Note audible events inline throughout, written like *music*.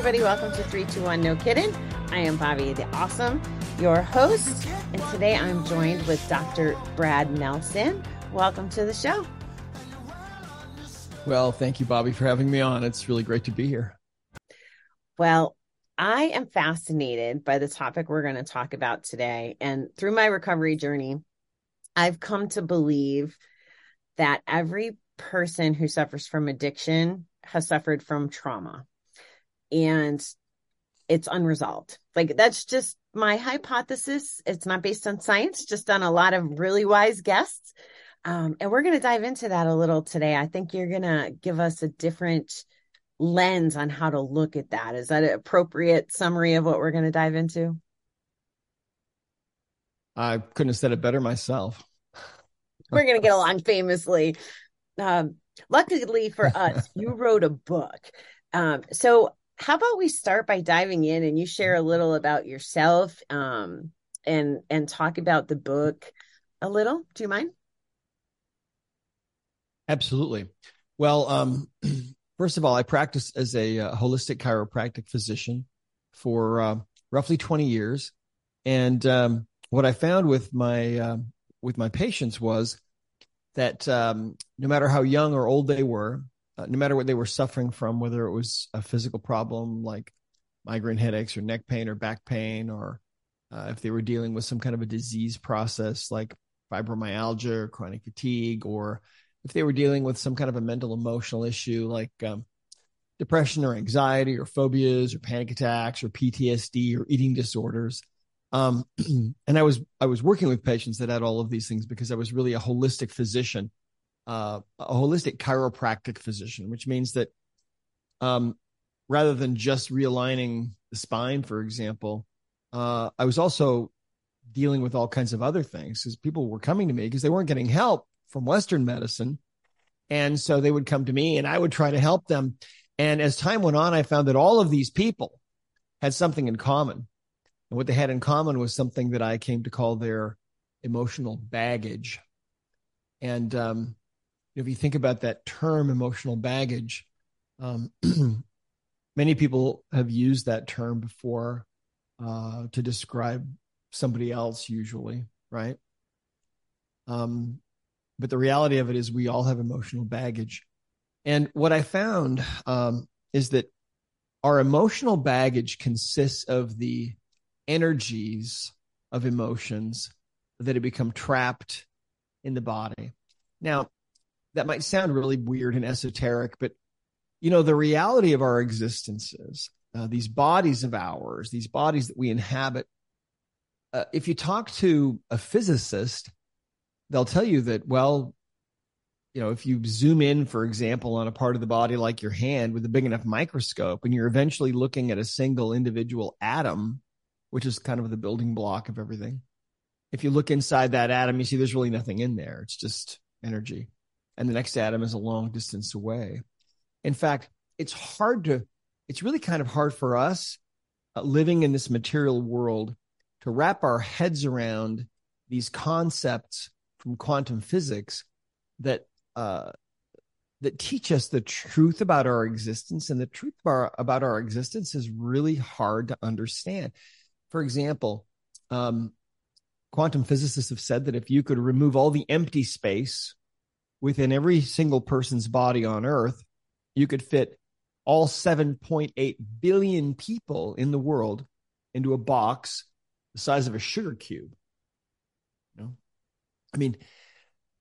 Everybody. Welcome to 321 No Kidding. I am Bobby the Awesome, your host. And today I'm joined with Dr. Brad Nelson. Welcome to the show. Well, thank you, Bobby, for having me on. It's really great to be here. Well, I am fascinated by the topic we're going to talk about today. And through my recovery journey, I've come to believe that every person who suffers from addiction has suffered from trauma and it's unresolved. Like that's just my hypothesis. It's not based on science, just on a lot of really wise guests. Um, and we're going to dive into that a little today. I think you're going to give us a different lens on how to look at that. Is that an appropriate summary of what we're going to dive into? I couldn't have said it better myself. *laughs* we're going to get along famously. Um, luckily for us, you wrote a book. Um, so how about we start by diving in and you share a little about yourself um, and and talk about the book a little? Do you mind? Absolutely. Well um, *clears throat* first of all i practice as a uh, holistic chiropractic physician for uh, roughly 20 years. And um, what i found with my uh, with my patients was that um, no matter how young or old they were uh, no matter what they were suffering from, whether it was a physical problem like migraine headaches or neck pain or back pain, or uh, if they were dealing with some kind of a disease process like fibromyalgia or chronic fatigue, or if they were dealing with some kind of a mental emotional issue like um, depression or anxiety or phobias or panic attacks or PTSD or eating disorders. Um, *clears throat* and I was I was working with patients that had all of these things because I was really a holistic physician uh, a holistic chiropractic physician, which means that um, rather than just realigning the spine, for example, uh, I was also dealing with all kinds of other things because people were coming to me because they weren't getting help from Western medicine. And so they would come to me and I would try to help them. And as time went on, I found that all of these people had something in common. And what they had in common was something that I came to call their emotional baggage. And um, if you think about that term emotional baggage um, *clears throat* many people have used that term before uh, to describe somebody else usually right? Um, but the reality of it is we all have emotional baggage. And what i found um, is that our emotional baggage consists of the energies of emotions that have become trapped in the body. Now that might sound really weird and esoteric, but you know, the reality of our existences, uh, these bodies of ours, these bodies that we inhabit, uh, if you talk to a physicist, they'll tell you that, well, you know, if you zoom in, for example, on a part of the body like your hand with a big enough microscope, and you're eventually looking at a single individual atom, which is kind of the building block of everything. If you look inside that atom, you see there's really nothing in there. It's just energy and the next atom is a long distance away. In fact, it's hard to, it's really kind of hard for us uh, living in this material world to wrap our heads around these concepts from quantum physics that, uh, that teach us the truth about our existence and the truth about our existence is really hard to understand. For example, um, quantum physicists have said that if you could remove all the empty space within every single person's body on earth, you could fit all 7.8 billion people in the world into a box the size of a sugar cube. You know? I mean,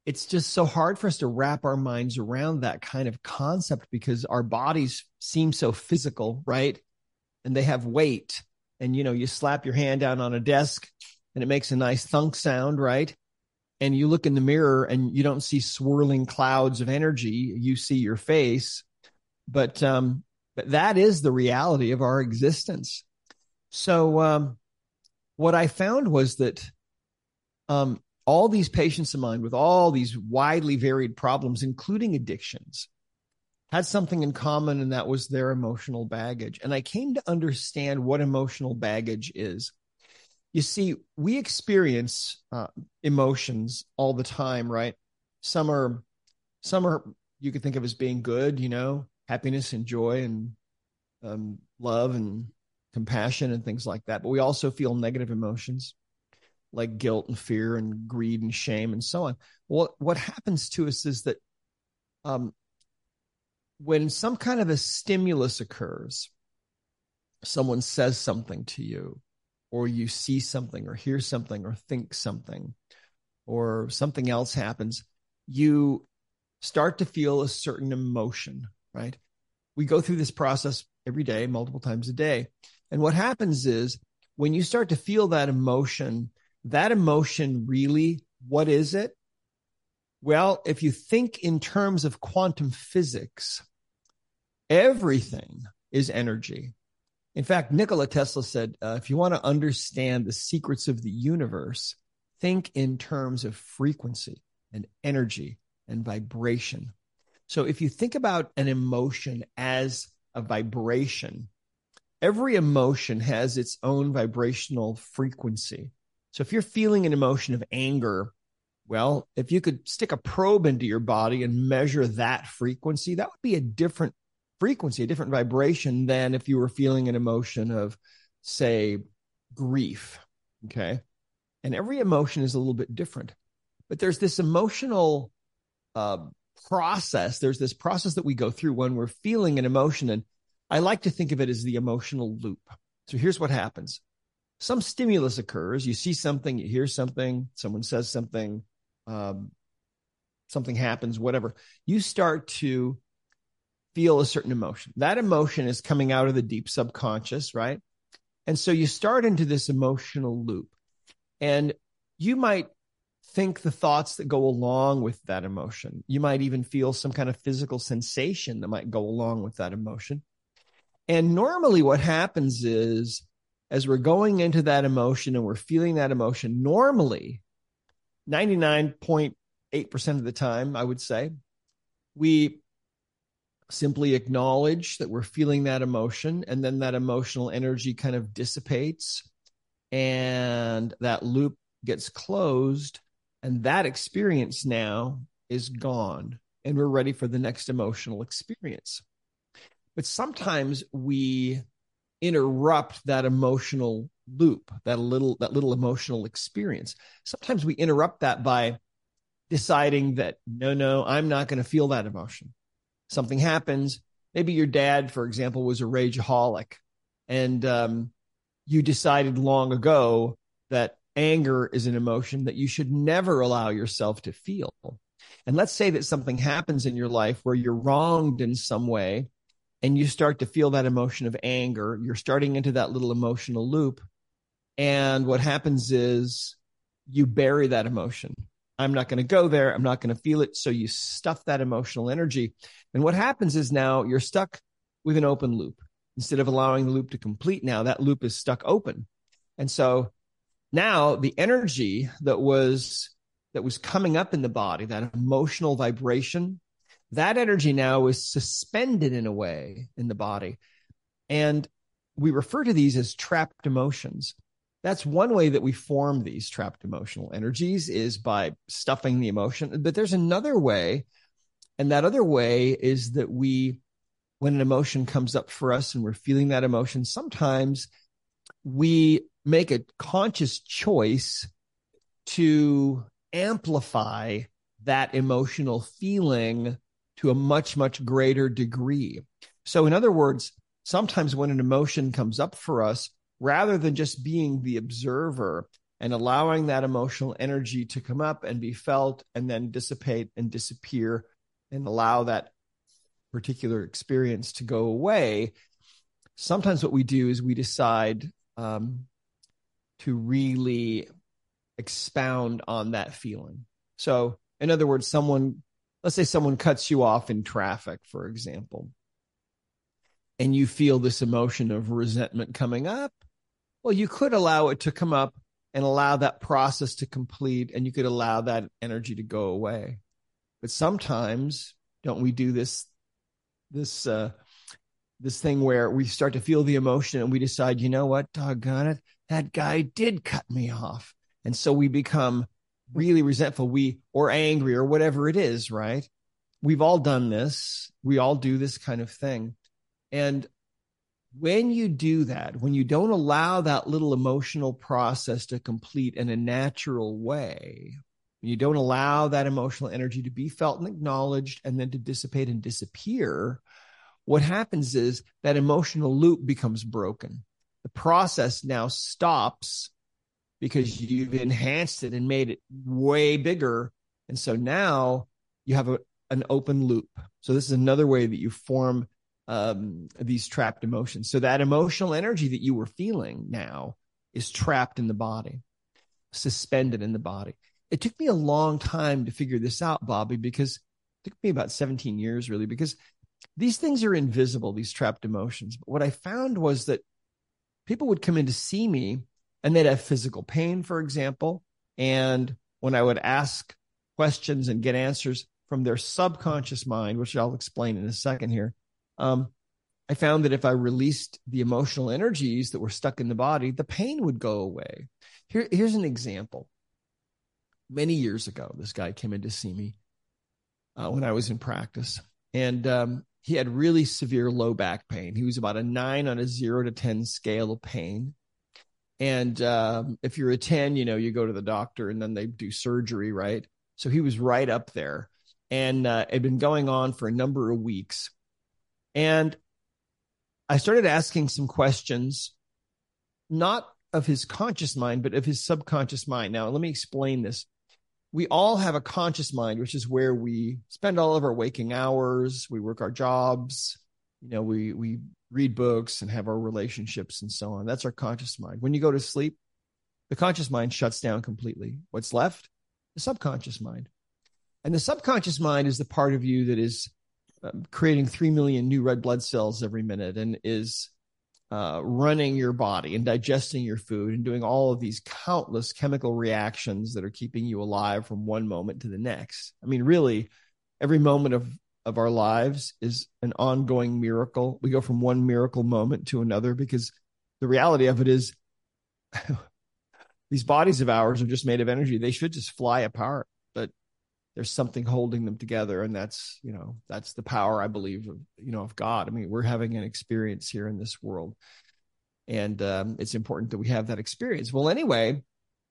it's just so hard for us to wrap our minds around that kind of concept because our bodies seem so physical, right? And they have weight. And you know, you slap your hand down on a desk and it makes a nice thunk sound, right? And you look in the mirror and you don't see swirling clouds of energy you see your face. But um but that is the reality of our existence. So um what i found was that um all these patients of mine with all these widely varied problems including addictions had something in common and that was their emotional baggage. And i came to understand what emotional baggage is you see, we experience uh, emotions all the time, right? Some are, some are you could think of as being good, you know, happiness and joy and um, love and compassion and things like that. But we also feel negative emotions like guilt and fear and greed and shame and so on. Well, what happens to us is that um, when some kind of a stimulus occurs, someone says something to you, or you see something, or hear something, or think something, or something else happens, you start to feel a certain emotion, right? We go through this process every day, multiple times a day. And what happens is when you start to feel that emotion, that emotion really, what is it? Well, if you think in terms of quantum physics, everything is energy. In fact, Nikola Tesla said, uh, if you want to understand the secrets of the universe, think in terms of frequency and energy and vibration. So if you think about an emotion as a vibration, every emotion has its own vibrational frequency. So if you're feeling an emotion of anger, well, if you could stick a probe into your body and measure that frequency, that would be a different frequency, a different vibration than if you were feeling an emotion of, say, grief. Okay. And every emotion is a little bit different. But there's this emotional uh, process. There's this process that we go through when we're feeling an emotion. And I like to think of it as the emotional loop. So here's what happens some stimulus occurs. You see something, you hear something, someone says something, um, something happens, whatever. You start to feel a certain emotion. That emotion is coming out of the deep subconscious, right? And so you start into this emotional loop. And you might think the thoughts that go along with that emotion. You might even feel some kind of physical sensation that might go along with that emotion. And normally, what happens is as we're going into that emotion and we're feeling that emotion, normally 99.8% of the time, I would say, we simply acknowledge that we're feeling that emotion and then that emotional energy kind of dissipates and that loop gets closed and that experience now is gone and we're ready for the next emotional experience. But sometimes we interrupt that emotional loop that little that little emotional experience. Sometimes we interrupt that by deciding that no no i'm not going to feel that emotion something happens maybe your dad for example was a rageaholic and um, you decided long ago that anger is an emotion that you should never allow yourself to feel and let's say that something happens in your life where you're wronged in some way and you start to feel that emotion of anger, you're starting into that little emotional loop. And what happens is you bury that emotion. I'm not going to go there. I'm not going to feel it. So you stuff that emotional energy. And what happens is now you're stuck with an open loop. Instead of allowing the loop to complete, now that loop is stuck open. And so now the energy that was that was coming up in the body, that emotional vibration, that energy now is suspended in a way in the body. And we refer to these as trapped emotions. That's one way that we form these trapped emotional energies is by stuffing the emotion. But there's another way. And that other way is that we, when an emotion comes up for us and we're feeling that emotion, sometimes we make a conscious choice to amplify that emotional feeling to a much, much greater degree. So, in other words, sometimes when an emotion comes up for us, rather than just being the observer and allowing that emotional energy to come up and be felt and then dissipate and disappear and allow that particular experience to go away, sometimes what we do is we decide um, to really expound on that feeling. So, in other words, someone let's say someone cuts you off in traffic, for example, and you feel this emotion of resentment coming up, well, you could allow it to come up and allow that process to complete, and you could allow that energy to go away. But sometimes, don't we do this? This uh, this thing where we start to feel the emotion and we decide, you know what, doggone it, that guy did cut me off, and so we become really resentful, we or angry or whatever it is, right? We've all done this. We all do this kind of thing. And when you do that, when you don't allow that little emotional process to complete in a natural way, you don't allow that emotional energy to be felt and acknowledged and then to dissipate and disappear, what happens is that emotional loop becomes broken. The process now stops because you've enhanced it and made it way bigger. And so now you have a, an open loop. So this is another way that you form um, these trapped emotions. So that emotional energy that you were feeling now is trapped in the body, suspended in the body. It took me a long time to figure this out, Bobby, because it took me about 17 years really, because these things are invisible, these trapped emotions. But what I found was that people would come in to see me and they'd have physical pain, for example. And when I would ask questions and get answers from their subconscious mind, which I'll explain in a second here, um, I found that if I released the emotional energies that were stuck in the body, the pain would go away. Here, here's an example. Many years ago, this guy came in to see me uh, when I was in practice, and um, he had really severe low back pain. He was about a nine on a zero to 10 scale of pain. And um, if you're a 10, you know, you go to the doctor and then they do surgery, right? So he was right up there. And uh, it had been going on for a number of weeks. And I started asking some questions, not of his conscious mind, but of his subconscious mind. Now, let me explain this. We all have a conscious mind, which is where we spend all of our waking hours, we work our jobs, you know, we we read books and have our relationships and so on. That's our conscious mind. When you go to sleep, the conscious mind shuts down completely. What's left? The subconscious mind. And the subconscious mind is the part of you that is creating 3 million new red blood cells every minute and is uh, running your body and digesting your food and doing all of these countless chemical reactions that are keeping you alive from one moment to the next. I mean, really, every moment of of our lives is an ongoing miracle. We go from one miracle moment to another because the reality of it is *laughs* these bodies of ours are just made of energy. They should just fly apart, there's something holding them together. And that's, you know, that's the power, I believe, of, you know, of God. I mean, we're having an experience here in this world. And um, it's important that we have that experience. Well, anyway,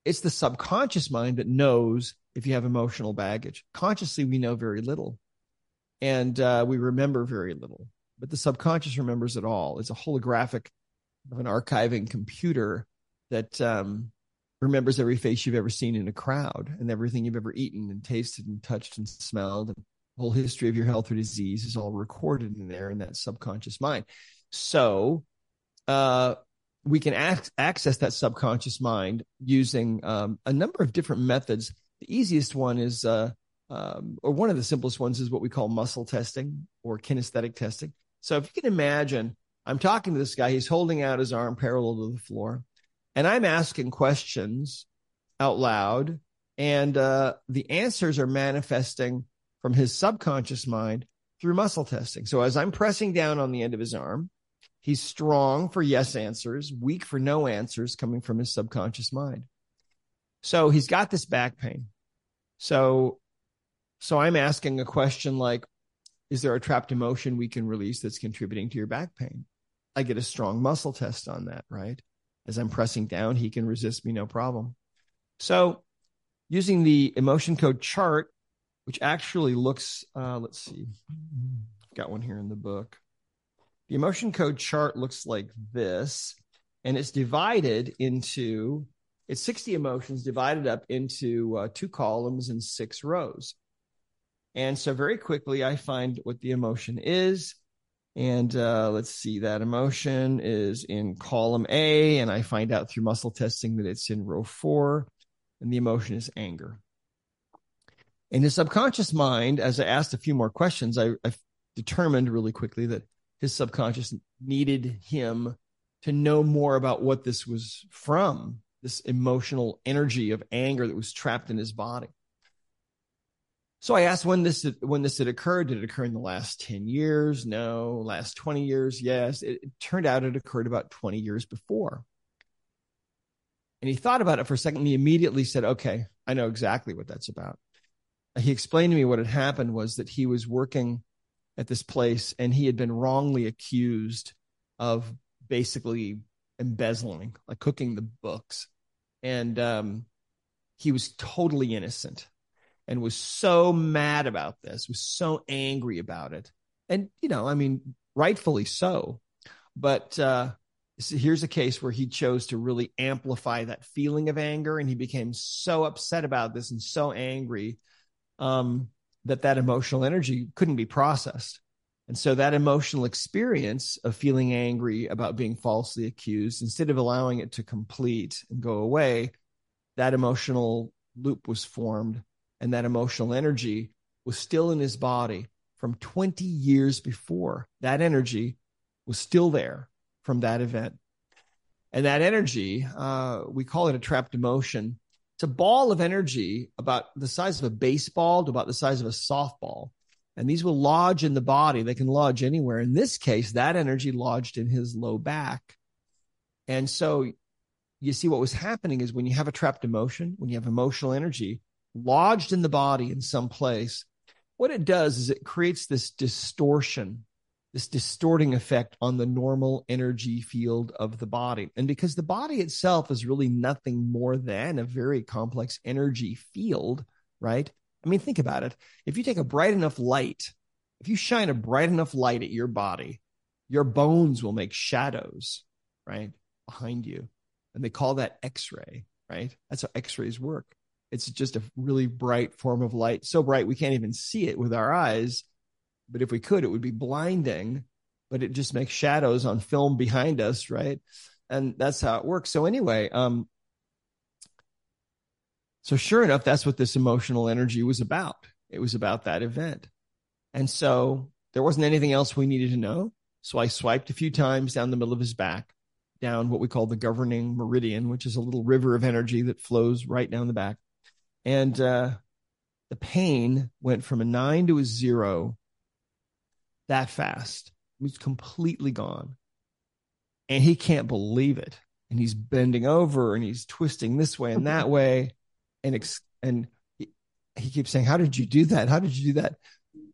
it's the subconscious mind that knows if you have emotional baggage. Consciously, we know very little and uh, we remember very little. But the subconscious remembers it all. It's a holographic of an archiving computer that um, remembers every face you've ever seen in a crowd and everything you've ever eaten and tasted and touched and smelled. And the whole history of your health or disease is all recorded in there in that subconscious mind. So uh, we can ac- access that subconscious mind using um, a number of different methods. The easiest one is uh, um, or one of the simplest ones is what we call muscle testing or kinesthetic testing. So if you can imagine, I'm talking to this guy, he's holding out his arm parallel to the floor, and I'm asking questions out loud, and uh, the answers are manifesting from his subconscious mind through muscle testing. So as I'm pressing down on the end of his arm, he's strong for yes answers, weak for no answers coming from his subconscious mind. So he's got this back pain. So so I'm asking a question like, is there a trapped emotion we can release that's contributing to your back pain? I get a strong muscle test on that, right? As I'm pressing down, he can resist me no problem. So using the emotion code chart, which actually looks, uh, let's see, got one here in the book. The emotion code chart looks like this, and it's divided into, it's 60 emotions divided up into uh, two columns and six rows. And so very quickly, I find what the emotion is. And uh, let's see, that emotion is in column A, and I find out through muscle testing that it's in row four, and the emotion is anger. In his subconscious mind, as I asked a few more questions, I, I determined really quickly that his subconscious needed him to know more about what this was from this emotional energy of anger that was trapped in his body. So I asked when this when this had occurred. Did it occur in the last ten years? No. Last twenty years? Yes. It, it turned out it occurred about twenty years before. And he thought about it for a second. And he immediately said, "Okay, I know exactly what that's about." He explained to me what had happened was that he was working at this place and he had been wrongly accused of basically embezzling, like cooking the books. And um, he was totally innocent and was so mad about this, was so angry about it. And, you know, I mean, rightfully so. But uh, here's a case where he chose to really amplify that feeling of anger and he became so upset about this and so angry um, that that emotional energy couldn't be processed and so that emotional experience of feeling angry about being falsely accused, instead of allowing it to complete and go away, that emotional loop was formed and that emotional energy was still in his body from 20 years before. That energy was still there from that event. And that energy, uh, we call it a trapped emotion. It's a ball of energy about the size of a baseball to about the size of a softball and these will lodge in the body. They can lodge anywhere. In this case, that energy lodged in his low back. And so you see what was happening is when you have a trapped emotion, when you have emotional energy lodged in the body in some place, what it does is it creates this distortion, this distorting effect on the normal energy field of the body. And because the body itself is really nothing more than a very complex energy field, right? I mean, think about it. If you take a bright enough light, if you shine a bright enough light at your body, your bones will make shadows, right? Behind you. And they call that X ray, right? That's how X rays work. It's just a really bright form of light, so bright we can't even see it with our eyes. But if we could, it would be blinding, but it just makes shadows on film behind us, right? And that's how it works. So, anyway, um, so sure enough, that's what this emotional energy was about. It was about that event. And so there wasn't anything else we needed to know. So I swiped a few times down the middle of his back, down what we call the governing meridian, which is a little river of energy that flows right down the back. And uh, the pain went from a nine to a zero that fast. It was completely gone. And he can't believe it. And he's bending over and he's twisting this way and that way and ex- and he, he keeps saying, "How did you do that? How did you do that?"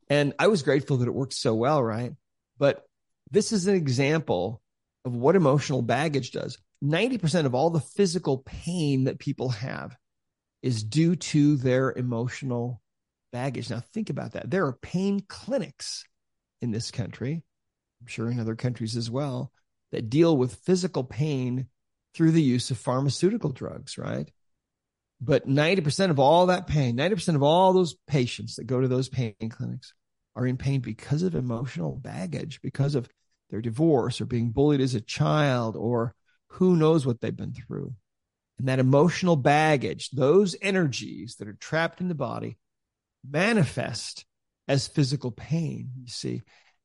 And I was grateful that it worked so well, right? But this is an example of what emotional baggage does. 90% of all the physical pain that people have is due to their emotional baggage. Now, think about that. There are pain clinics in this country, I'm sure in other countries as well, that deal with physical pain through the use of pharmaceutical drugs, right? But 90% of all that pain, 90% of all those patients that go to those pain clinics are in pain because of emotional baggage, because of their divorce or being bullied as a child or who knows what they've been through. And that emotional baggage, those energies that are trapped in the body manifest as physical pain, you see.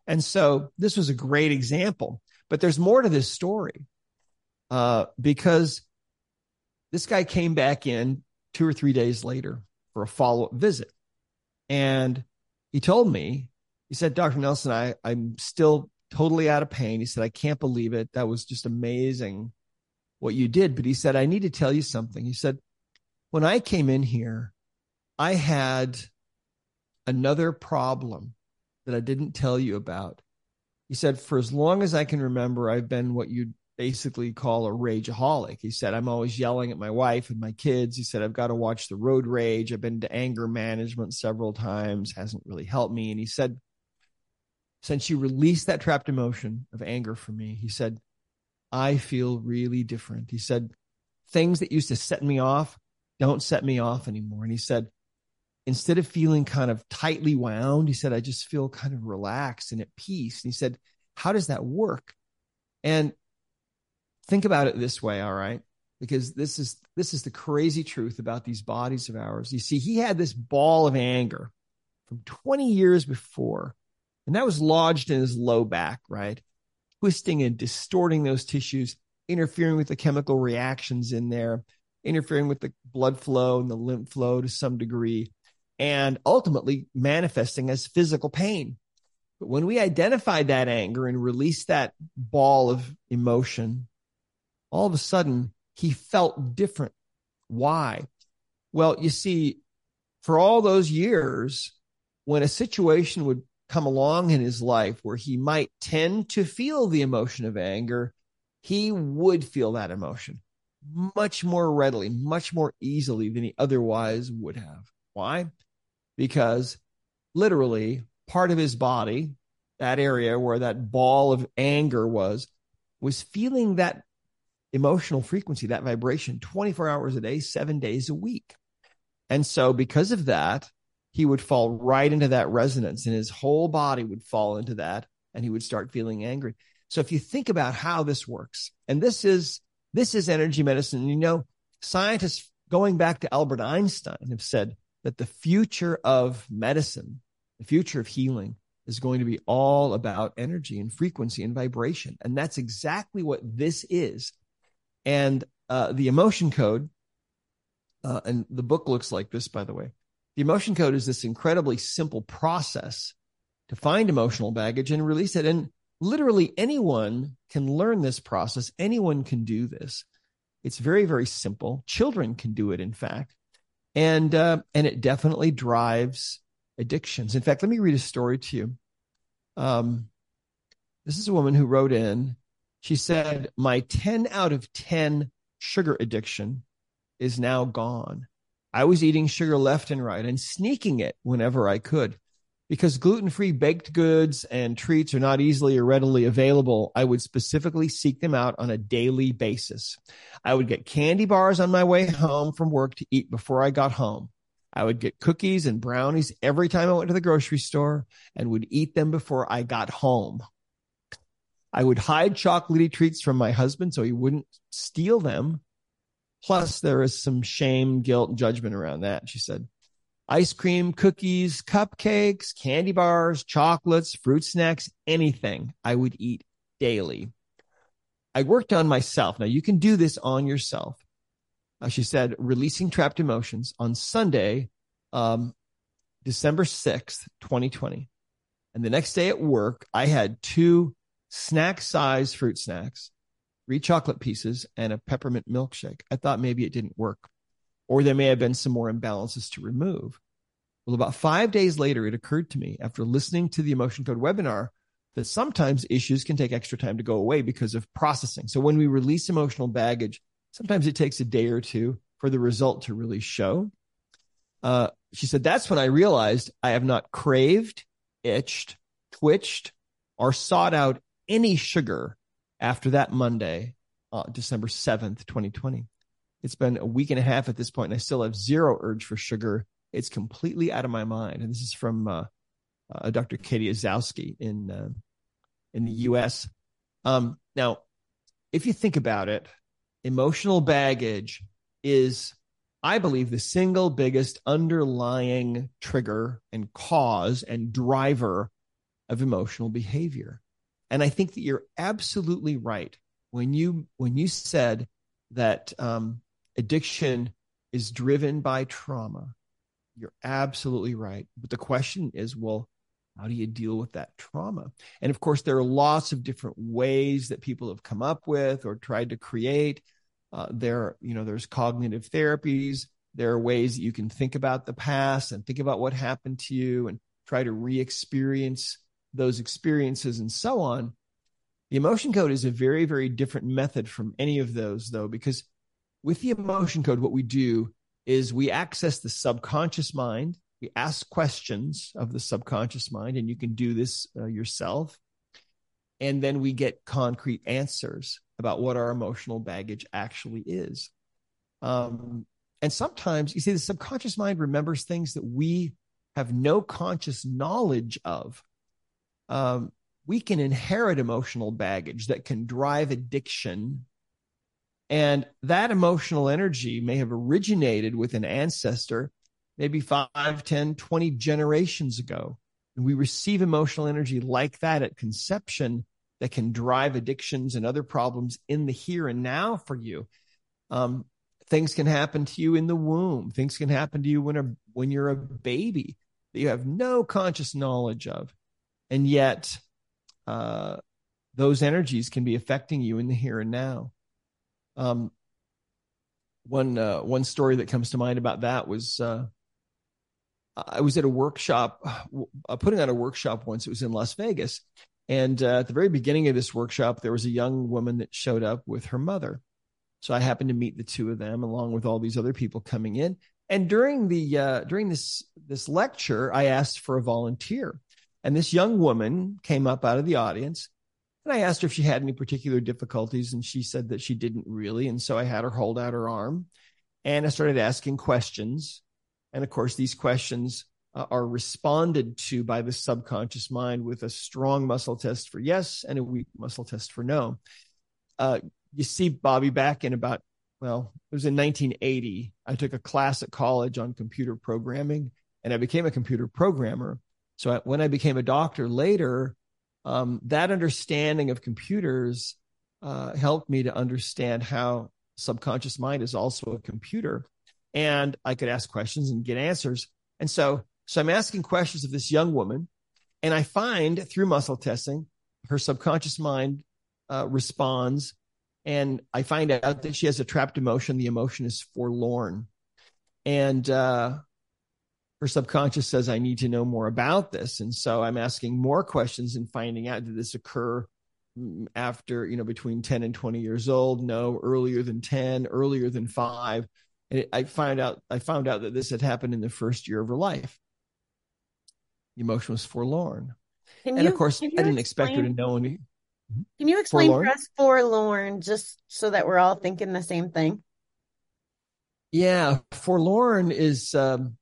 And so this was a great example, but there's more to this story uh, because this guy came back in two or three days later for a follow up visit. And he told me, he said, Dr. Nelson, I, I'm still totally out of pain. He said, I can't believe it. That was just amazing what you did. But he said, I need to tell you something. He said, when I came in here, I had another problem that I didn't tell you about. He said, for as long as I can remember, I've been what you'd basically call a rageaholic. He said, I'm always yelling at my wife and my kids. He said, I've got to watch the road rage. I've been to anger management several times, hasn't really helped me. And he said, since you released that trapped emotion of anger for me, he said, I feel really different. He said, things that used to set me off don't set me off anymore. And he said, instead of feeling kind of tightly wound, he said, I just feel kind of relaxed and at peace. And he said, how does that work? And think about it this way, all right? Because this is this is the crazy truth about these bodies of ours. You see, he had this ball of anger from 20 years before, and that was lodged in his low back, right? Twisting and distorting those tissues, interfering with the chemical reactions in there, interfering with the blood flow and the lymph flow to some degree, and ultimately manifesting as physical pain. But when we identified that anger and released that ball of emotion all of a sudden he felt different. Why? Well, you see, for all those years, when a situation would come along in his life where he might tend to feel the emotion of anger, he would feel that emotion much more readily, much more easily than he otherwise would have. Why? Because literally part of his body, that area where that ball of anger was, was feeling that emotional frequency, that vibration 24 hours a day, seven days a week. And so, because of that, he would fall right into that resonance and his whole body would fall into that and he would start feeling angry. So, if you think about how this works, and this is this is energy medicine. You know, scientists going back to Albert Einstein have said that the future of medicine, the future of healing is going to be all about energy and frequency and vibration. And that's exactly what this is. And uh, the emotion code, uh, and the book looks like this, by the way. The emotion code is this incredibly simple process to find emotional baggage and release it. And literally anyone can learn this process. Anyone can do this. It's very, very simple. Children can do it, in fact. And, uh, and it definitely drives addictions. In fact, let me read a story to you. Um, this is a woman who wrote in. She said, My 10 out of 10 sugar addiction is now gone. I was eating sugar left and right and sneaking it whenever I could. Because gluten free baked goods and treats are not easily or readily available, I would specifically seek them out on a daily basis. I would get candy bars on my way home from work to eat before I got home. I would get cookies and brownies every time I went to the grocery store and would eat them before I got home. I would hide chocolatey treats from my husband so he wouldn't steal them. Plus, there is some shame, guilt, and judgment around that, she said ice cream, cookies, cupcakes, candy bars, chocolates, fruit snacks, anything I would eat daily. I worked on myself. Now you can do this on yourself. Uh, she said, releasing trapped emotions on Sunday, um, December 6th, 2020. And the next day at work, I had two snack size fruit snacks, three chocolate pieces, and a peppermint milkshake. I thought maybe it didn't work or there may have been some more imbalances to remove. Well, about five days later, it occurred to me after listening to the Emotion Code webinar that sometimes issues can take extra time to go away because of processing. So when we release emotional baggage, sometimes it takes a day or two for the result to really show. Uh, she said, that's when I realized I have not craved, itched, twitched, or sought out any sugar after that Monday, uh, December 7th, 2020. It's been a week and a half at this point, and I still have zero urge for sugar. It's completely out of my mind. And this is from uh, uh, Dr. Katie Ozowski in uh, in the U.S. Um, now, if you think about it, emotional baggage is, I believe, the single biggest underlying trigger and cause and driver of emotional behavior. And I think that you're absolutely right when you when you said that um, addiction is driven by trauma. You're absolutely right. But the question is, well, how do you deal with that trauma? And of course, there are lots of different ways that people have come up with or tried to create. Uh, there, you know, there's cognitive therapies. There are ways that you can think about the past and think about what happened to you and try to re-experience those experiences and so on. The emotion code is a very, very different method from any of those, though, because with the emotion code, what we do is we access the subconscious mind. We ask questions of the subconscious mind, and you can do this uh, yourself. And then we get concrete answers about what our emotional baggage actually is. Um, and sometimes you see the subconscious mind remembers things that we have no conscious knowledge of. Um, we can inherit emotional baggage that can drive addiction and that emotional energy may have originated with an ancestor, maybe 5, 10, 20 generations ago. And we receive emotional energy like that at conception that can drive addictions and other problems in the here and now for you. Um, things can happen to you in the womb. Things can happen to you when a, when you're a baby that you have no conscious knowledge of. And yet, uh, those energies can be affecting you in the here and now. Um, one uh, one story that comes to mind about that was uh, I was at a workshop, putting on a workshop once. It was in Las Vegas, And uh, at the very beginning of this workshop, there was a young woman that showed up with her mother. So I happened to meet the two of them along with all these other people coming in. And during the uh, during this this lecture, I asked for a volunteer, and this young woman came up out of the audience, and I asked her if she had any particular difficulties, and she said that she didn't really. And so I had her hold out her arm, and I started asking questions, and of course these questions uh, are responded to by the subconscious mind with a strong muscle test for yes and a weak muscle test for no. Uh, you see Bobby back in about, well, it was in 1980. I took a class at college on computer programming and I became a computer programmer. So I, when I became a doctor later, um, that understanding of computers uh, helped me to understand how subconscious mind is also a computer. And I could ask questions and get answers. And so so I'm asking questions of this young woman, and I find through muscle testing, her subconscious mind uh, responds, and I find out that she has a trapped emotion. The emotion is forlorn, and uh, her subconscious says, "I need to know more about this." And so I'm asking more questions and finding out did this occur mm, after you know between 10 and 20 years old no earlier than 10 earlier than 5 and it, i found out i found out that this had happened in the first year of her life the emotion was forlorn. Can and you, of course, I didn't explain, expect her to know any. Can you explain forlorn? for us forlorn just so that we're all thinking the same thing? Yeah, forlorn is um,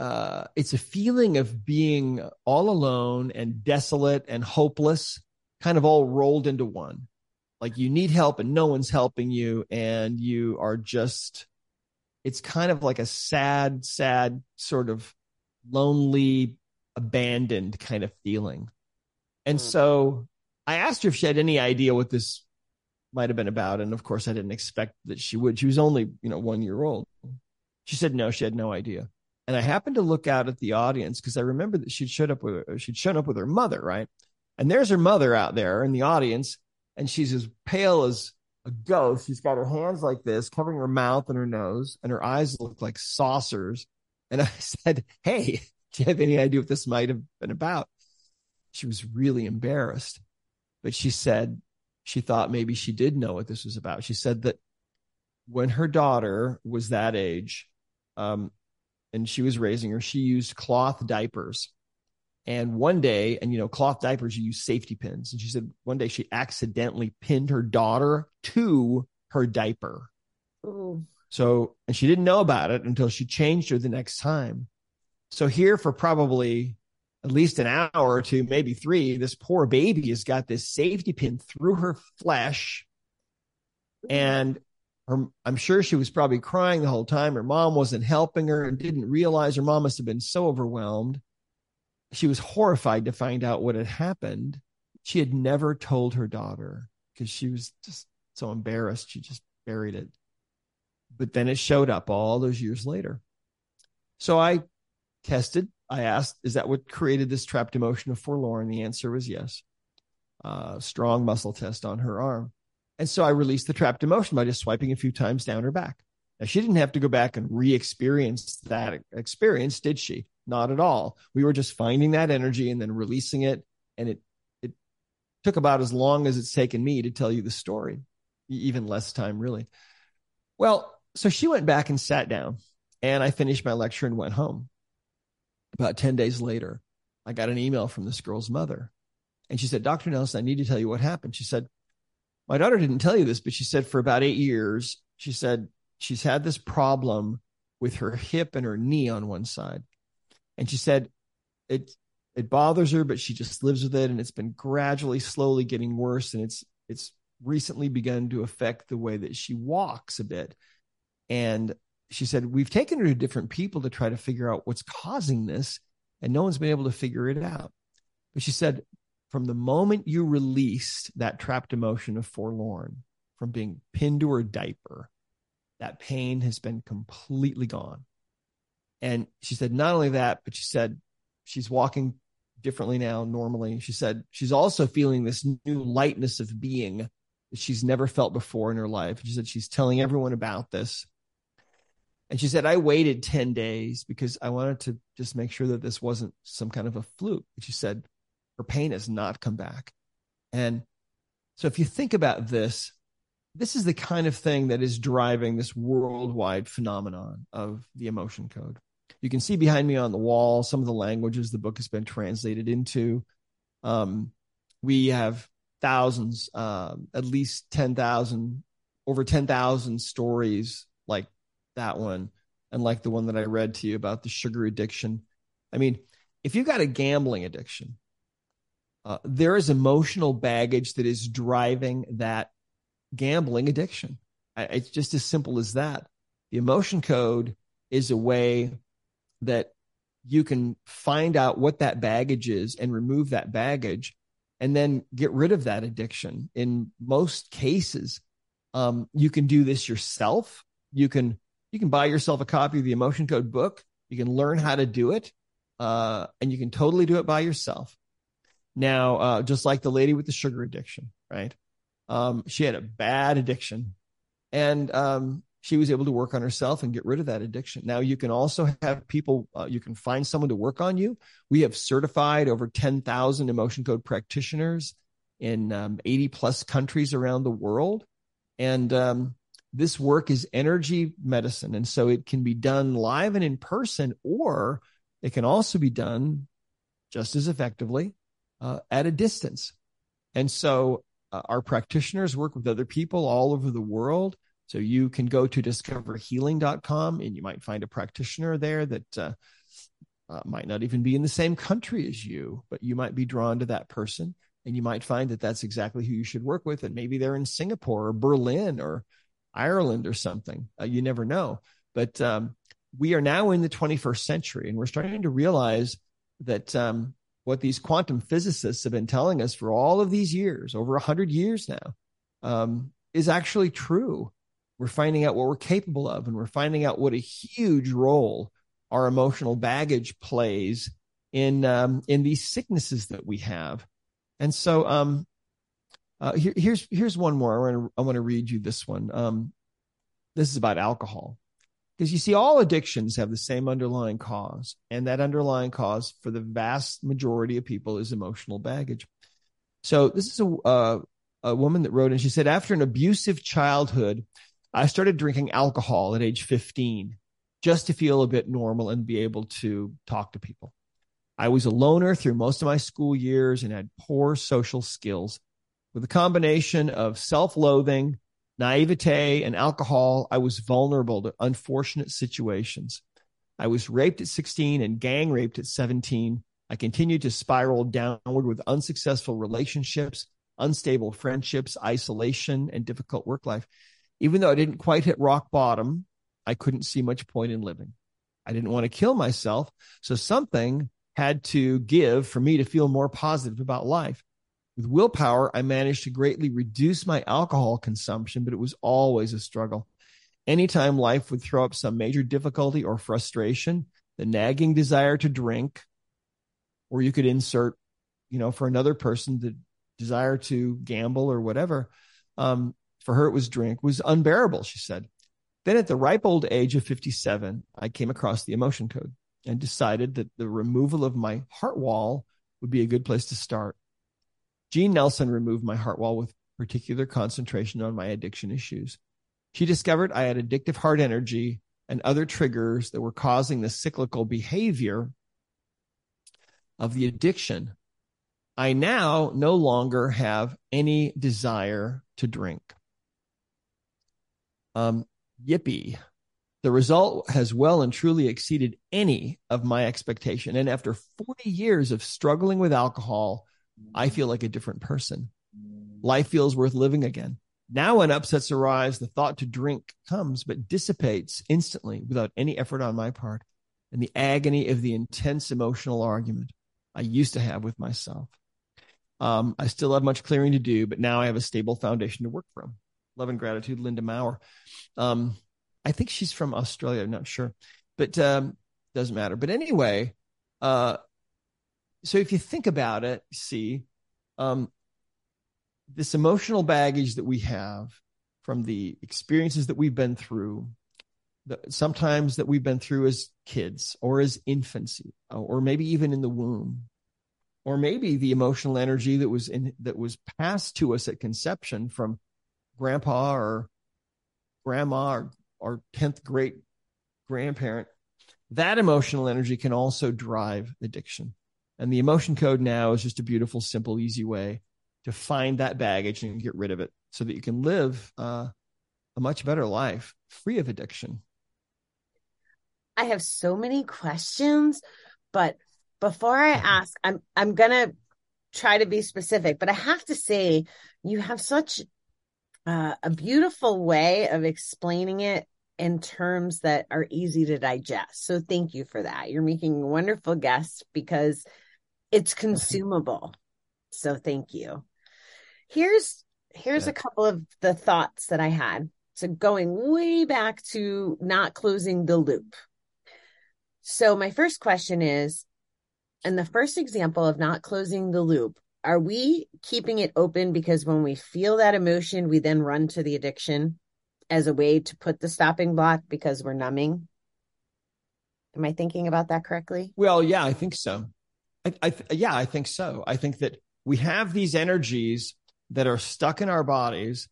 uh, it's a feeling of being all alone and desolate and hopeless, kind of all rolled into one. Like you need help and no one's helping you, and you are just. It's kind of like a sad, sad sort of lonely abandoned kind of feeling. And mm. so I asked her if she had any idea what this might have been about. And of course, I didn't expect that she would. She was only, you know, one year old. She said no, she had no idea. And I happened to look out at the audience because I remember that she'd showed up with she'd shown up with her mother, right? And there's her mother out there in the audience, and she's as pale as a ghost. She's got her hands like this, covering her mouth and her nose, and her eyes look like saucers. And *laughs* I said, Hey, do you have any idea what this might have been about? She was really embarrassed, but she said she thought maybe she did know what this was about. She said that when her daughter was that age, um, and she was raising her, she used cloth diapers. And one day, and you know, cloth diapers, you use safety pins. And she said one day she accidentally pinned her daughter to her diaper. Ooh. So, and she didn't know about it until she changed her the next time. So here for probably at least an hour or two, maybe three, this poor baby has got this safety pin through her flesh. And her, I'm sure she was probably crying the whole time. Her mom wasn't helping her and didn't realize her mom must have been so overwhelmed. She was horrified to find out what had happened. She had never told her daughter because she was just so embarrassed. She just buried it. But then it showed up all those years later. So I tested. I asked, is that what created this trapped emotion of forlorn? The answer was yes. Uh, strong muscle test on her arm. And so I released the trapped emotion by just swiping a few times down her back. Now, she didn't have to go back and re experience that experience, did she? Not at all. We were just finding that energy and then releasing it. And it, it took about as long as it's taken me to tell you the story, even less time, really. Well, so she went back and sat down, and I finished my lecture and went home. About 10 days later, I got an email from this girl's mother. And she said, Dr. Nelson, I need to tell you what happened. She said, My daughter didn't tell you this, but she said for about eight years, she said she's had this problem with her hip and her knee on one side. And she said it it bothers her, but she just lives with it. And it's been gradually, slowly getting worse. And it's it's recently begun to affect the way that she walks a bit. And she said, We've taken her to different people to try to figure out what's causing this, and no one's been able to figure it out. But she said, From the moment you released that trapped emotion of forlorn from being pinned to her diaper, that pain has been completely gone. And she said, Not only that, but she said, She's walking differently now, normally. She said, She's also feeling this new lightness of being that she's never felt before in her life. She said, She's telling everyone about this and she said, I waited 10 days because I wanted to just make sure that this wasn't some kind of a fluke. She said, her pain has not come back. And so if you think about this, this is the kind of thing that is driving this worldwide phenomenon of the emotion code. You can see behind me on the wall some of the languages the book has been translated into. Um, we have thousands, uh, at least 10,000, over 10,000 stories like that one, and like the one that I read to you about the sugar addiction. I mean, if you've got a gambling addiction, uh, there is emotional baggage that is driving that gambling addiction. I, it's just as simple as that. The emotion code is a way that you can find out what that baggage is and remove that baggage and then get rid of that addiction. In most cases, um, you can do this yourself. You can you can buy yourself a copy of the emotion code book. You can learn how to do it, uh, and you can totally do it by yourself. Now, uh, just like the lady with the sugar addiction, right? Um, she had a bad addiction, and um, she was able to work on herself and get rid of that addiction. Now you can also have people, uh, you can find someone to work on you. We have certified over 10,000 emotion code practitioners in um, 80 plus countries around the world. And um, this work is energy medicine. And so it can be done live and in person, or it can also be done just as effectively uh, at a distance. And so uh, our practitioners work with other people all over the world so you can go to discoverhealing.com and you might find a practitioner there that uh, uh, might not even be in the same country as you, but you might be drawn to that person and you might find that that's exactly who you should work with. And maybe they're in Singapore or Berlin or Ireland or something. Uh, you never know. But um, we are now in the 21st century and we're starting to realize that um, what these quantum physicists have been telling us for all of these years, over 100 years now, um, is actually true. We're finding out what we're capable of and we're finding out what a huge role our emotional baggage plays in um, in these sicknesses that we have. And so um, uh, here, here's here's one more. I want to i want to read you this one. Um, this is about alcohol because you see all addictions have the same underlying cause and that underlying cause for the vast majority of people is emotional baggage so this is a uh, a woman that wrote and she said after an abusive childhood I started drinking alcohol at age 15 just to feel a bit normal and be able to talk to people. I was a loner through most of my school years and had poor social skills. With a combination of self loathing, naivete, and alcohol, I was vulnerable to unfortunate situations. I was raped at 16 and gang raped at 17. I continued to spiral downward with unsuccessful relationships, unstable friendships, isolation, and difficult work life. Even though I didn't quite hit rock bottom, I couldn't see much point in living. I didn't want to kill myself. So something had to give for me to feel more positive about life. With willpower, I managed to greatly reduce my alcohol consumption, but it was always a struggle. Anytime life would throw up some major difficulty or frustration, the nagging desire to drink, or you could insert, you know, for another person, the desire to gamble or whatever, um, for her it was drink, was unbearable, she said. Then at the ripe old age of 57, I came across the emotion code and decided that the removal of my heart wall would be a good place to start. Jean Nelson removed my heart wall with particular concentration on my addiction issues. She discovered I had addictive heart energy and other triggers that were causing the cyclical behavior of the addiction. I now no longer have any desire to drink. Um, yippee. The result has well and truly exceeded any of my expectation. And after 40 years of struggling with alcohol, I feel like a different person. Life feels worth living again. Now, when upsets arise, the thought to drink comes, but dissipates instantly without any effort on my part. And the agony of the intense emotional argument I used to have with myself. Um, I still have much clearing to do, but now I have a stable foundation to work from love and gratitude, Linda Maurer. Um, I think she's from Australia. I'm not sure, but um, doesn't matter. But anyway, uh, so if you think about it, see, um, this emotional baggage that we have from the experiences that we've been through, the, sometimes that we've been through as kids or as infancy, or maybe even in the womb, or maybe the emotional energy that was in that was passed to us at conception from grandpa or grandma or, or 10th great grandparent that emotional energy can also drive addiction and the emotion code now is just a beautiful simple easy way to find that baggage and get rid of it so that you can live uh, a much better life free of addiction i have so many questions but before I mm-hmm. ask, I'm I'm gonna try to be specific, but I have to say you have such uh, a beautiful way of explaining it in terms that are easy to digest. So thank you for that. You're making wonderful guests because it's *laughs* consumable. So thank you. Here's here's yeah. a couple of the thoughts that I had. So going way back to not closing the loop. So my first question is and the first example of not closing the loop, are we keeping it open because when we feel that emotion, we then run to the addiction as a way to put the stopping block because we're numbing? Am I thinking about that correctly? Well, yeah, I think so. I, I yeah, I think so. I think that we have these energies that are stuck in our bodies,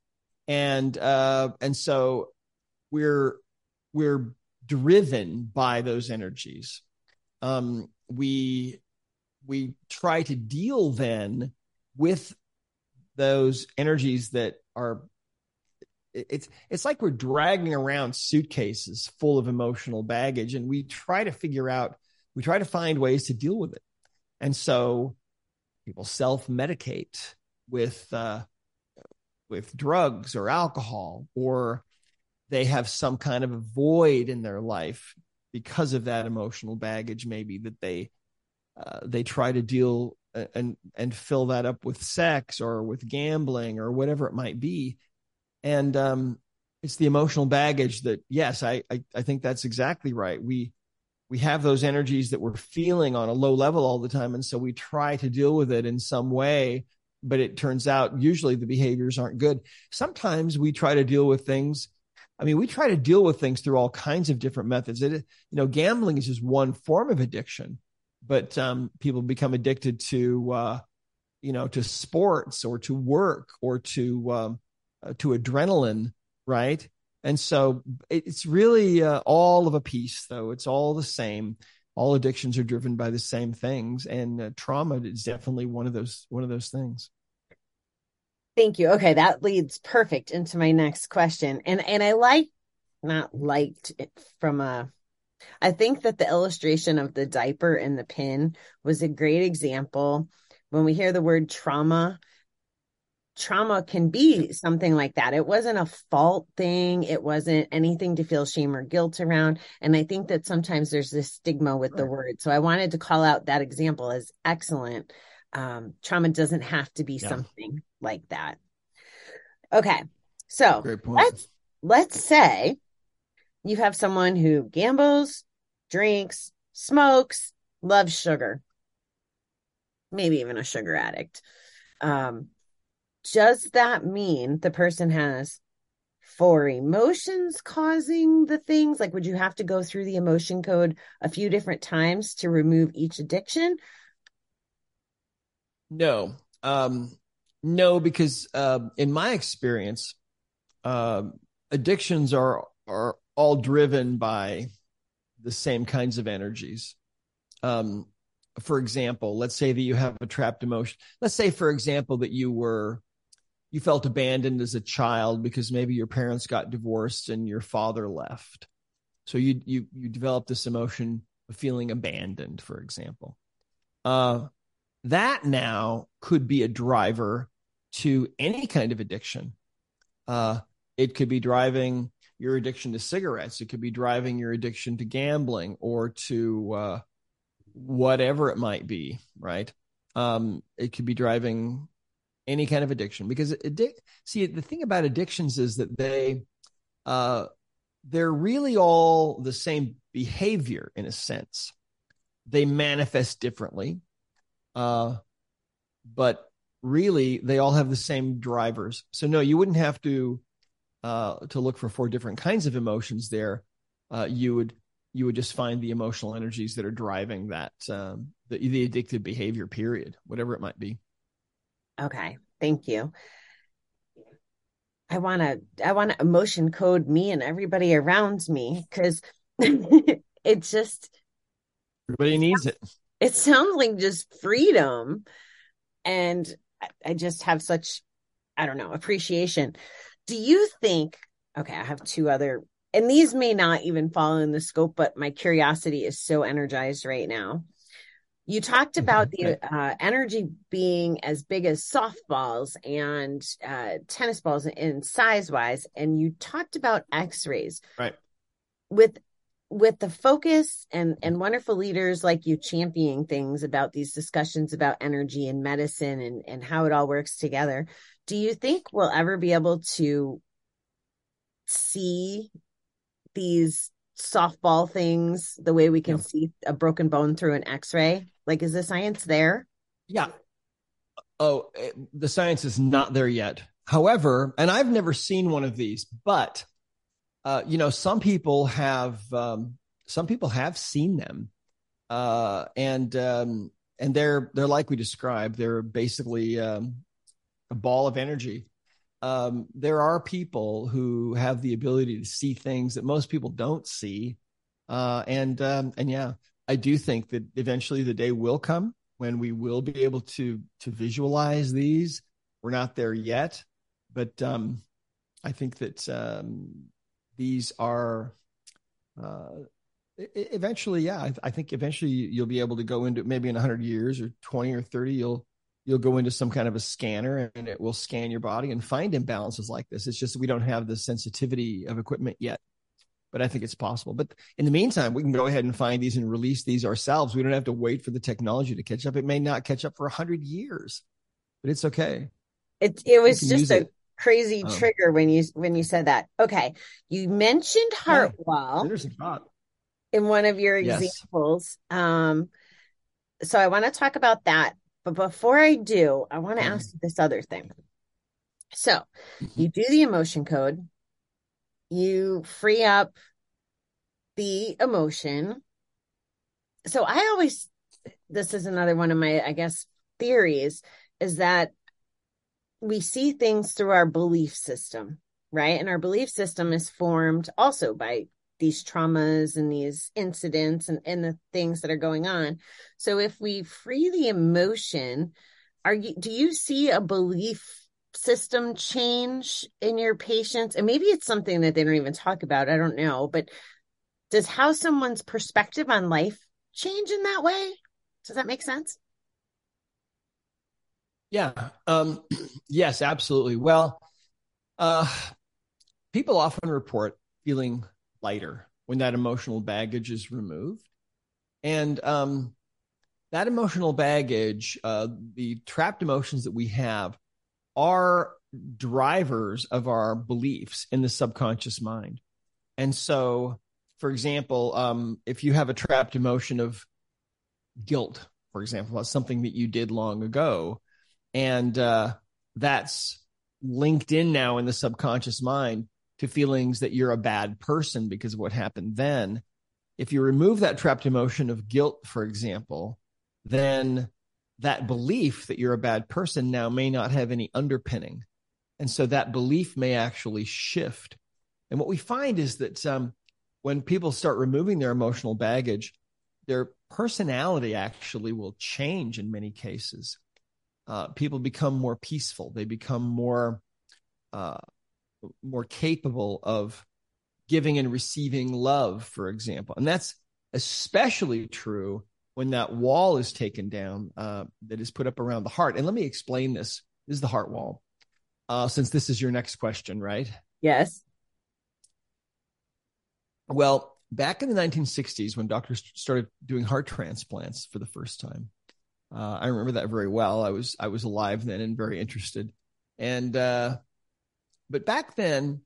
and uh, and so we're we're driven by those energies. Um, we we try to deal then with those energies that are it's it's like we're dragging around suitcases full of emotional baggage and we try to figure out we try to find ways to deal with it and so people self-medicate with uh, with drugs or alcohol or they have some kind of a void in their life because of that emotional baggage maybe that they uh, they try to deal uh, and and fill that up with sex or with gambling or whatever it might be. And um, it's the emotional baggage that yes I, I i think that's exactly right. We we have those energies that we're feeling on a low level all the time and so we try to deal with it in some way but it turns out usually the behaviors aren't good sometimes we try to deal with things I mean, we try to deal with things through all kinds of different methods. It, you know, gambling is just one form of addiction, but um, people become addicted to, uh, you know, to sports or to work or to um, uh, to adrenaline, right? And so it's really uh, all of a piece, though. It's all the same. All addictions are driven by the same things, and uh, trauma is definitely one of those one of those things. Thank you. Okay, that leads perfect into my next question. And and I like not liked it from a I think that the illustration of the diaper and the pin was a great example. When we hear the word trauma, trauma can be something like that. It wasn't a fault thing. It wasn't anything to feel shame or guilt around. And I think that sometimes there's this stigma with the word. So I wanted to call out that example as excellent. Um, trauma doesn't have to be yeah. something like that. Okay. So let's let's say you have someone who gambles, drinks, smokes, loves sugar, maybe even a sugar addict. Um, does that mean the person has four emotions causing the things? Like, would you have to go through the emotion code a few different times to remove each addiction? No. Um, no, because uh, in my experience, uh, addictions are are all driven by the same kinds of energies. Um, for example, let's say that you have a trapped emotion. Let's say, for example, that you were you felt abandoned as a child because maybe your parents got divorced and your father left. So you you you develop this emotion of feeling abandoned, for example. Uh, that now could be a driver to any kind of addiction. Uh, it could be driving your addiction to cigarettes. It could be driving your addiction to gambling or to uh, whatever it might be, right? Um, it could be driving any kind of addiction because addic- see the thing about addictions is that they uh, they're really all the same behavior in a sense. They manifest differently, uh, but really they all have the same drivers. So no, you wouldn't have to uh, to look for four different kinds of emotions there. Uh, you would you would just find the emotional energies that are driving that um, the, the addictive behavior period, whatever it might be. Okay. Thank you. I want to I want to emotion code me and everybody around me cuz *laughs* it just everybody needs it. It sounds like just freedom and I just have such I don't know, appreciation. Do you think okay, I have two other and these may not even fall in the scope but my curiosity is so energized right now. You talked mm-hmm. about the uh, energy being as big as softballs and uh, tennis balls in size wise, and you talked about X rays. Right. With with the focus and and wonderful leaders like you championing things about these discussions about energy and medicine and and how it all works together do you think we'll ever be able to see these softball things the way we can yeah. see a broken bone through an x-ray? Like is the science there? Yeah. Oh eh, the science is not there yet. However and i've never seen one of these but uh, you know some people have um, some people have seen them. Uh, and um, and they're they're like we described they're basically um, a ball of energy um, there are people who have the ability to see things that most people don't see. Uh, and um, and yeah, I do think that eventually the day will come when we will be able to to visualize these. We're not there yet, but um, I think that um, these are uh, eventually. Yeah, I, I think eventually you'll be able to go into maybe in hundred years or twenty or thirty. You'll you'll go into some kind of a scanner and it will scan your body and find imbalances like this. It's just we don't have the sensitivity of equipment yet, but I think it's possible. But in the meantime, we can go ahead and find these and release these ourselves. We don't have to wait for the technology to catch up. It may not catch up for a hundred years, but it's okay. It it was just a it. crazy um, trigger when you when you said that. Okay, you mentioned heart wall in one of your examples. Yes. Um, so I want to talk about that but before I do, I want to mm-hmm. ask you this other thing. So mm-hmm. you do the emotion code, you free up the emotion. So I always, this is another one of my, I guess, theories is that we see things through our belief system, right? And our belief system is formed also by these traumas and these incidents and, and the things that are going on. So if we free the emotion, are you do you see a belief system change in your patients? And maybe it's something that they don't even talk about. I don't know, but does how someone's perspective on life change in that way? Does that make sense? Yeah. Um, *clears throat* yes, absolutely. Well, uh, people often report feeling lighter when that emotional baggage is removed. And um, that emotional baggage, uh, the trapped emotions that we have, are drivers of our beliefs in the subconscious mind. And so, for example, um, if you have a trapped emotion of guilt, for example, that's something that you did long ago, and uh, that's linked in now in the subconscious mind, to feelings that you're a bad person because of what happened then. If you remove that trapped emotion of guilt, for example, then that belief that you're a bad person now may not have any underpinning. And so that belief may actually shift. And what we find is that um, when people start removing their emotional baggage, their personality actually will change in many cases. Uh, people become more peaceful. They become more uh, more capable of giving and receiving love, for example. And that's especially true when that wall is taken down uh, that is put up around the heart. And let me explain this. This is the heart wall, uh, since this is your next question, right? Yes. Well, back in the 1960s, when doctors started doing heart transplants for the first time, uh, I remember that very well. I was I was alive then and very interested. And uh, but back then,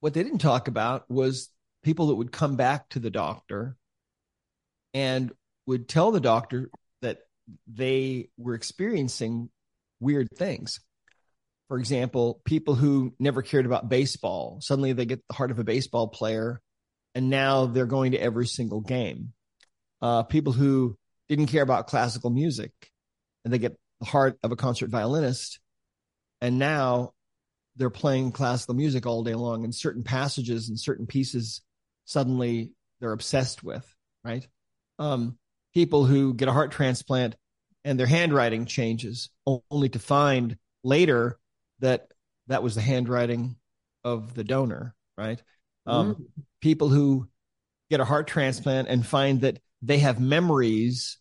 what they didn't talk about was people that would come back to the doctor and would tell the doctor that they were experiencing weird things. For example, people who never cared about baseball, suddenly they get the heart of a baseball player and now they're going to every single game. Uh, people who didn't care about classical music and they get the heart of a concert violinist. And now they're playing classical music all day long and certain passages and certain pieces suddenly they're obsessed with, right? Um, people who get a heart transplant and their handwriting changes only to find later that that was the handwriting of the donor, right? Um, mm. People who get a heart transplant and find that they have memories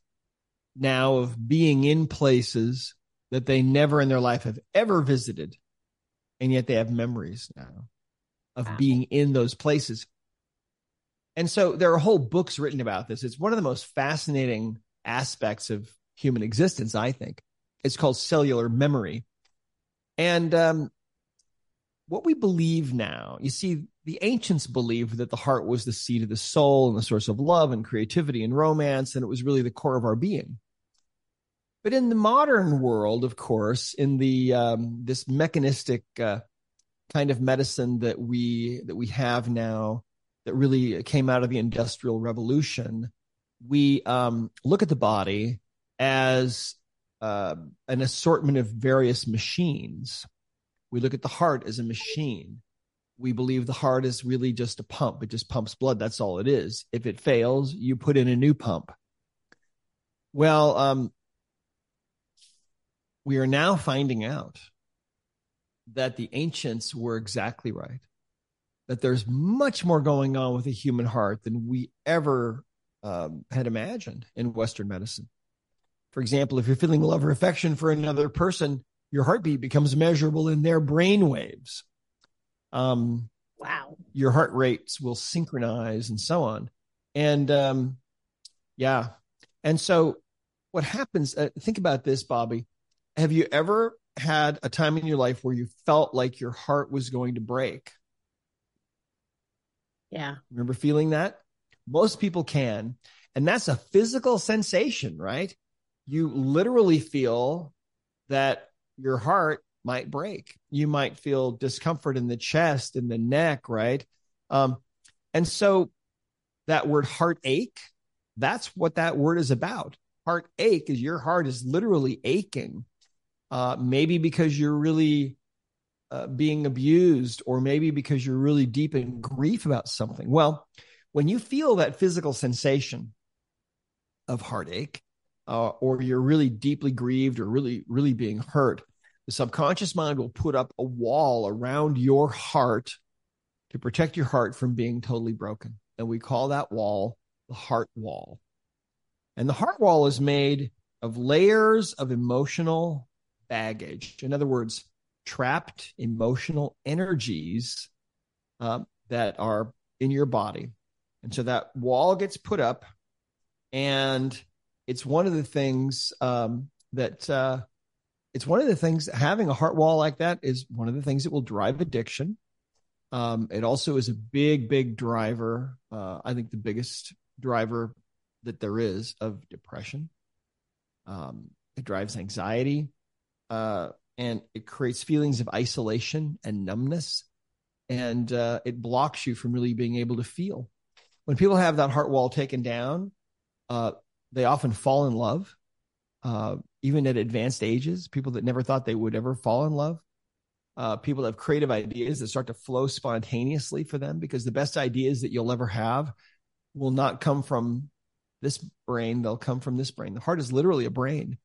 now of being in places that they never in their life have ever visited. And yet they have memories now of wow. being in those places. And so there are whole books written about this. It's one of the most fascinating aspects of human existence, I think. It's called cellular memory. And um, what we believe now, you see, the ancients believed that the heart was the seat of the soul and the source of love and creativity and romance, and it was really the core of our being. But in the modern world, of course, in the um, this mechanistic uh, kind of medicine that we that we have now, that really came out of the industrial revolution, we um, look at the body as uh, an assortment of various machines. We look at the heart as a machine. We believe the heart is really just a pump. It just pumps blood. That's all it is. If it fails, you put in a new pump. Well, um, we are now finding out that the ancients were exactly right. That there's much more going on with the human heart than we ever um, had imagined in Western medicine. For example, if you're feeling love or affection for another person, your heartbeat becomes measurable in their brain waves. Um, wow. Your heart rates will synchronize and so on. And um, yeah. And so what happens, uh, think about this, Bobby. Have you ever had a time in your life where you felt like your heart was going to break? Yeah. Remember feeling that? Most people can. And that's a physical sensation, right? you literally feel that your heart might break. You might feel discomfort in the chest, in the neck, right? Um, and so that word heartache, that's what that word is about. Heartache is your heart is literally aching. Uh, maybe because you're really uh, being abused, or maybe because you're really deep in grief about something. Well, when you feel that physical sensation of heartache, uh, or you're really deeply grieved or really, really being hurt, the subconscious mind will put up a wall around your heart to protect your heart from being totally broken. And we call that wall the heart wall. And the heart wall is made of layers of emotional baggage. In other words, trapped emotional energies uh, that are in your body. And so that wall gets put up and it's one of the things um, that uh, it's one of the things having a heart wall like that is one of the things that will drive addiction. Um, it also is a big, big driver. Uh, I think the biggest driver that there is of depression. Um, it drives anxiety, uh, and it creates feelings of isolation and numbness, and uh, it blocks you from really being able to feel. When people have that heart wall taken down, uh, they often fall in love, uh, even at advanced ages. People that never thought they would ever fall in love. Uh, people have creative ideas that start to flow spontaneously for them because the best ideas that you'll ever have will not come from this brain; they'll come from this brain. The heart is literally a brain.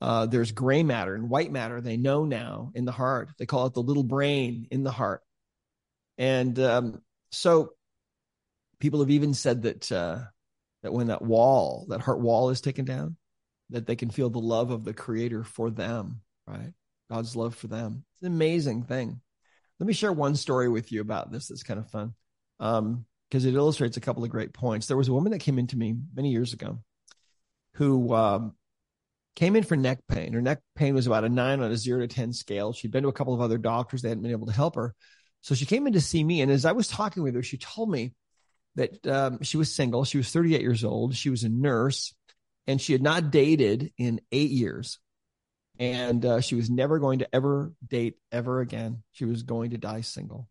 Uh, there's gray matter and white matter. They know now in the heart. They call it the little brain in the heart. And um, so people have even said that uh, that when that wall, that heart wall is taken down, that they can feel the love of the creator for them, right? God's love for them. It's an amazing thing. Let me share one story with you about this that's kind of fun. Um, because it illustrates a couple of great points. There was a woman that came into me many years ago who um, came in for neck pain. Her neck pain was about a nine on a zero to 10 scale. She'd been to a couple of other doctors. They hadn't been able to help her. So she came in to see me. And as I was talking with her, she told me that um, she was single. She was 38 years old. She was a nurse and she had not dated in eight years. And uh, she was never going to ever date ever again. She was going to die single.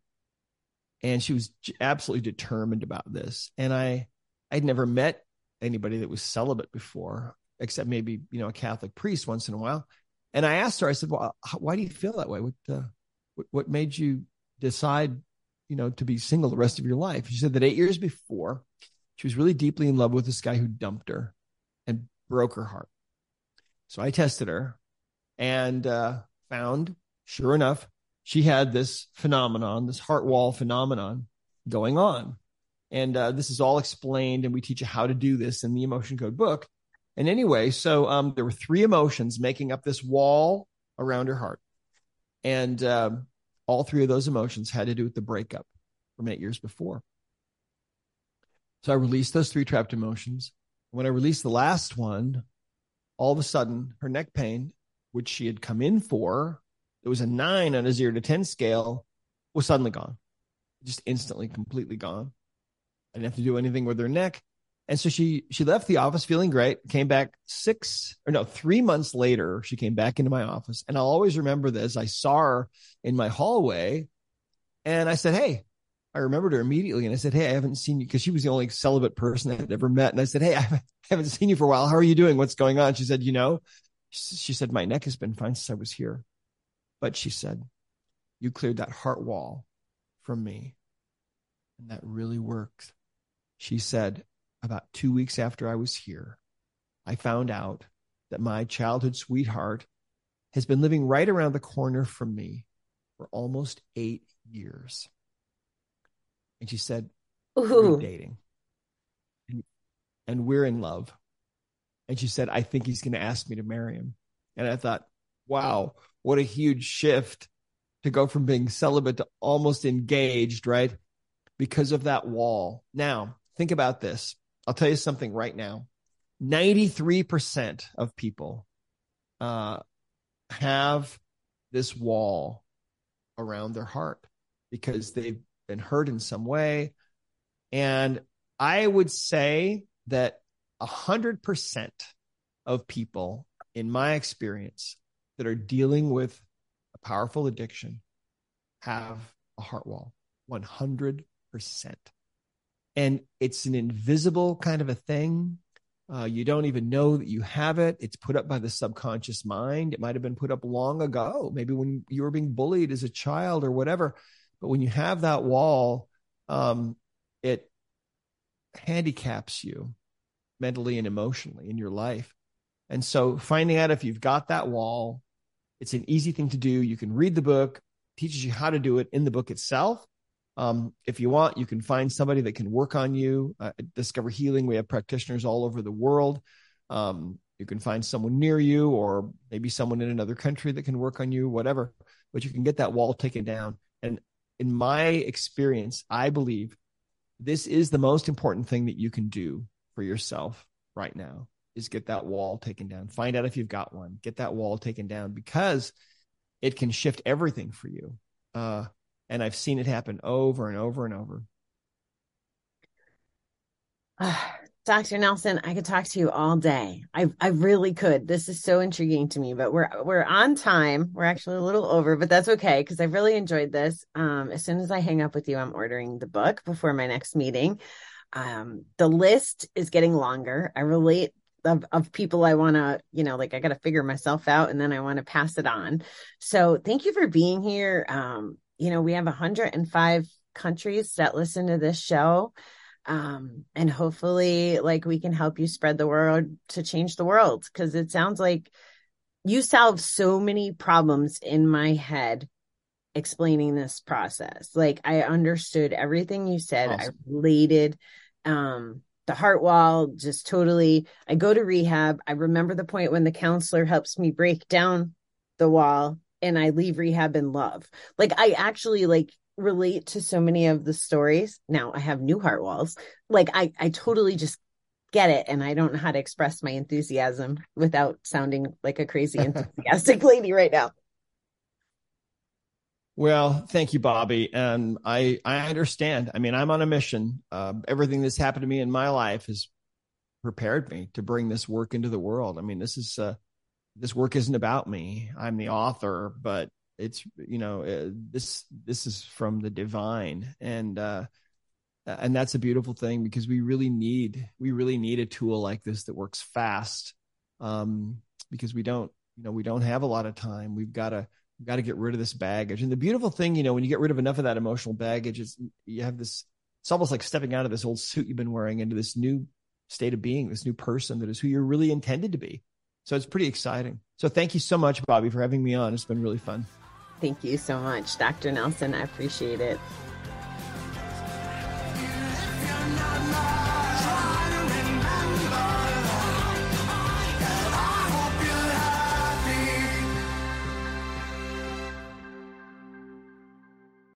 And she was absolutely determined about this. And I, I'd never met anybody that was celibate before. Except maybe you know a Catholic priest once in a while. And I asked her, I said, "Well, why do you feel that way? What uh, what, what made you decide, you know, to be single the rest of your life?" She said that eight years before, she was really deeply in love with this guy who dumped her and broke her heart. So I tested her and uh, found, sure enough, she had this phenomenon, this heart wall phenomenon going on. And uh, this is all explained, and we teach you how to do this in the Emotion Code book. And anyway, so um, there were three emotions making up this wall around her heart. And um, all three of those emotions had to do with the breakup from eight years before. So I released those three trapped emotions. When I released the last one, all of a sudden her neck pain, which she had come in for, it was a nine on a zero to 10 scale, was suddenly gone. Just instantly, completely gone. I didn't have to do anything with her neck. And so she she left the office feeling great, came back six or no, three months later, she came back into my office. And I'll always remember this. I saw her in my hallway and I said, Hey, I remembered her immediately. And I said, Hey, I haven't seen you because she was the only celibate person I had ever met. And I said, Hey, *laughs* I haven't seen you for a while. How are you doing? What's going on? She said, You know, she said, My neck has been fine since I was here. But she said, You cleared that heart wall from me. And that really worked. She said, about two weeks after I was here, I found out that my childhood sweetheart has been living right around the corner from me for almost eight years. And she said, We're dating. And, and we're in love. And she said, I think he's going to ask me to marry him. And I thought, wow, what a huge shift to go from being celibate to almost engaged, right? Because of that wall. Now, think about this. I'll tell you something right now. 93% of people uh, have this wall around their heart because they've been hurt in some way. And I would say that 100% of people, in my experience, that are dealing with a powerful addiction have a heart wall. 100% and it's an invisible kind of a thing. Uh, you don't even know that you have it. It's put up by the subconscious mind. It might have been put up long ago, maybe when you were being bullied as a child or whatever. But when you have that wall, um, it handicaps you mentally and emotionally in your life. And so finding out if you've got that wall, it's an easy thing to do. You can read the book, teaches you how to do it in the book itself. Um, if you want, you can find somebody that can work on you. Uh, Discover Healing, we have practitioners all over the world. Um, you can find someone near you, or maybe someone in another country that can work on you, whatever. But you can get that wall taken down. And in my experience, I believe this is the most important thing that you can do for yourself right now is get that wall taken down. Find out if you've got one. Get that wall taken down because it can shift everything for you. Uh, and I've seen it happen over and over and over. *sighs* Dr. Nelson, I could talk to you all day. I I really could. This is so intriguing to me, but we're we're on time. We're actually a little over, but that's okay because I've really enjoyed this. Um, as soon as I hang up with you, I'm ordering the book before my next meeting. Um, the list is getting longer. I relate of, of people I want to, you know, like I got to figure myself out and then I want to pass it on. So thank you for being here. Um, you know, we have 105 countries that listen to this show. Um, and hopefully, like, we can help you spread the word to change the world because it sounds like you solve so many problems in my head explaining this process. Like, I understood everything you said, awesome. I related. Um, the heart wall just totally i go to rehab i remember the point when the counselor helps me break down the wall and I leave rehab in love. Like I actually like relate to so many of the stories. Now I have new heart walls. Like I I totally just get it and I don't know how to express my enthusiasm without sounding like a crazy *laughs* enthusiastic lady right now. Well, thank you, Bobby. And I, I understand. I mean, I'm on a mission. Uh, everything that's happened to me in my life has prepared me to bring this work into the world. I mean, this is, uh, this work isn't about me. I'm the author, but it's you know uh, this this is from the divine and uh and that's a beautiful thing because we really need we really need a tool like this that works fast um, because we don't, you know, we don't have a lot of time. We've got to, we've got to get rid of this baggage. And the beautiful thing, you know, when you get rid of enough of that emotional baggage, is you have this. It's almost like stepping out of this old suit you've been wearing into this new state of being, this new person that is who you're really intended to be. So it's pretty exciting. So thank you so much, Bobby, for having me on. It's been really fun. Thank you so much, Dr. Nelson. I appreciate it.